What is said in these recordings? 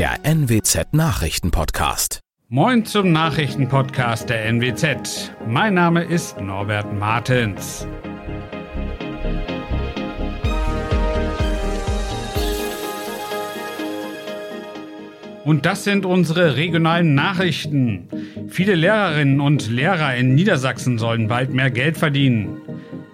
der NWZ Nachrichtenpodcast. Moin zum Nachrichtenpodcast der NWZ. Mein Name ist Norbert Martens. Und das sind unsere regionalen Nachrichten. Viele Lehrerinnen und Lehrer in Niedersachsen sollen bald mehr Geld verdienen.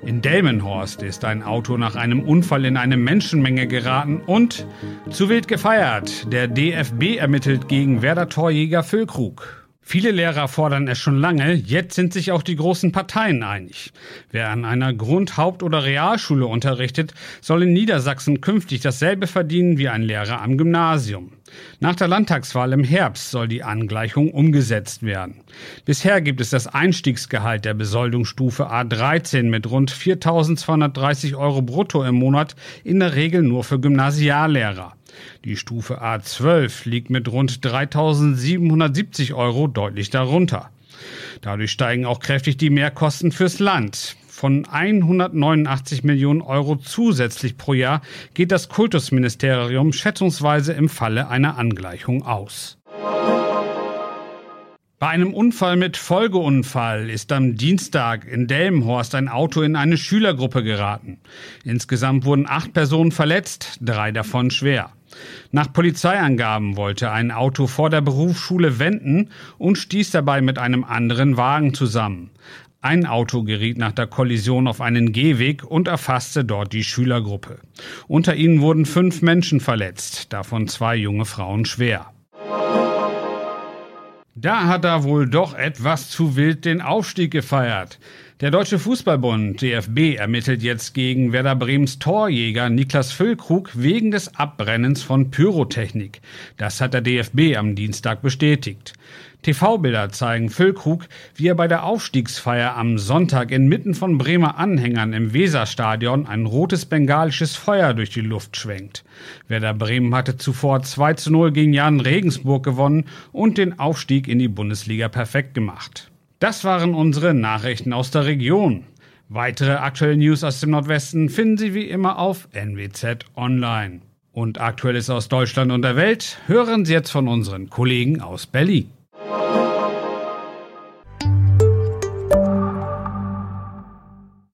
In Delmenhorst ist ein Auto nach einem Unfall in eine Menschenmenge geraten und zu wild gefeiert. Der DFB ermittelt gegen Werder-Torjäger Füllkrug. Viele Lehrer fordern es schon lange, jetzt sind sich auch die großen Parteien einig. Wer an einer Grund-, Haupt- oder Realschule unterrichtet, soll in Niedersachsen künftig dasselbe verdienen wie ein Lehrer am Gymnasium. Nach der Landtagswahl im Herbst soll die Angleichung umgesetzt werden. Bisher gibt es das Einstiegsgehalt der Besoldungsstufe A13 mit rund 4.230 Euro brutto im Monat in der Regel nur für Gymnasiallehrer. Die Stufe A12 liegt mit rund 3.770 Euro deutlich darunter. Dadurch steigen auch kräftig die Mehrkosten fürs Land. Von 189 Millionen Euro zusätzlich pro Jahr geht das Kultusministerium schätzungsweise im Falle einer Angleichung aus. Bei einem Unfall mit Folgeunfall ist am Dienstag in Delmenhorst ein Auto in eine Schülergruppe geraten. Insgesamt wurden acht Personen verletzt, drei davon schwer. Nach Polizeiangaben wollte ein Auto vor der Berufsschule wenden und stieß dabei mit einem anderen Wagen zusammen. Ein Auto geriet nach der Kollision auf einen Gehweg und erfasste dort die Schülergruppe. Unter ihnen wurden fünf Menschen verletzt, davon zwei junge Frauen schwer. Da hat er wohl doch etwas zu wild den Aufstieg gefeiert. Der Deutsche Fußballbund DFB ermittelt jetzt gegen Werder Bremens Torjäger Niklas Füllkrug wegen des Abbrennens von Pyrotechnik. Das hat der DFB am Dienstag bestätigt. TV-Bilder zeigen Füllkrug, wie er bei der Aufstiegsfeier am Sonntag inmitten von Bremer Anhängern im Weserstadion ein rotes bengalisches Feuer durch die Luft schwenkt. Werder Bremen hatte zuvor 2 zu 0 gegen Jan Regensburg gewonnen und den Aufstieg in die Bundesliga perfekt gemacht. Das waren unsere Nachrichten aus der Region. Weitere aktuelle News aus dem Nordwesten finden Sie wie immer auf NWZ Online. Und Aktuelles aus Deutschland und der Welt hören Sie jetzt von unseren Kollegen aus Berlin.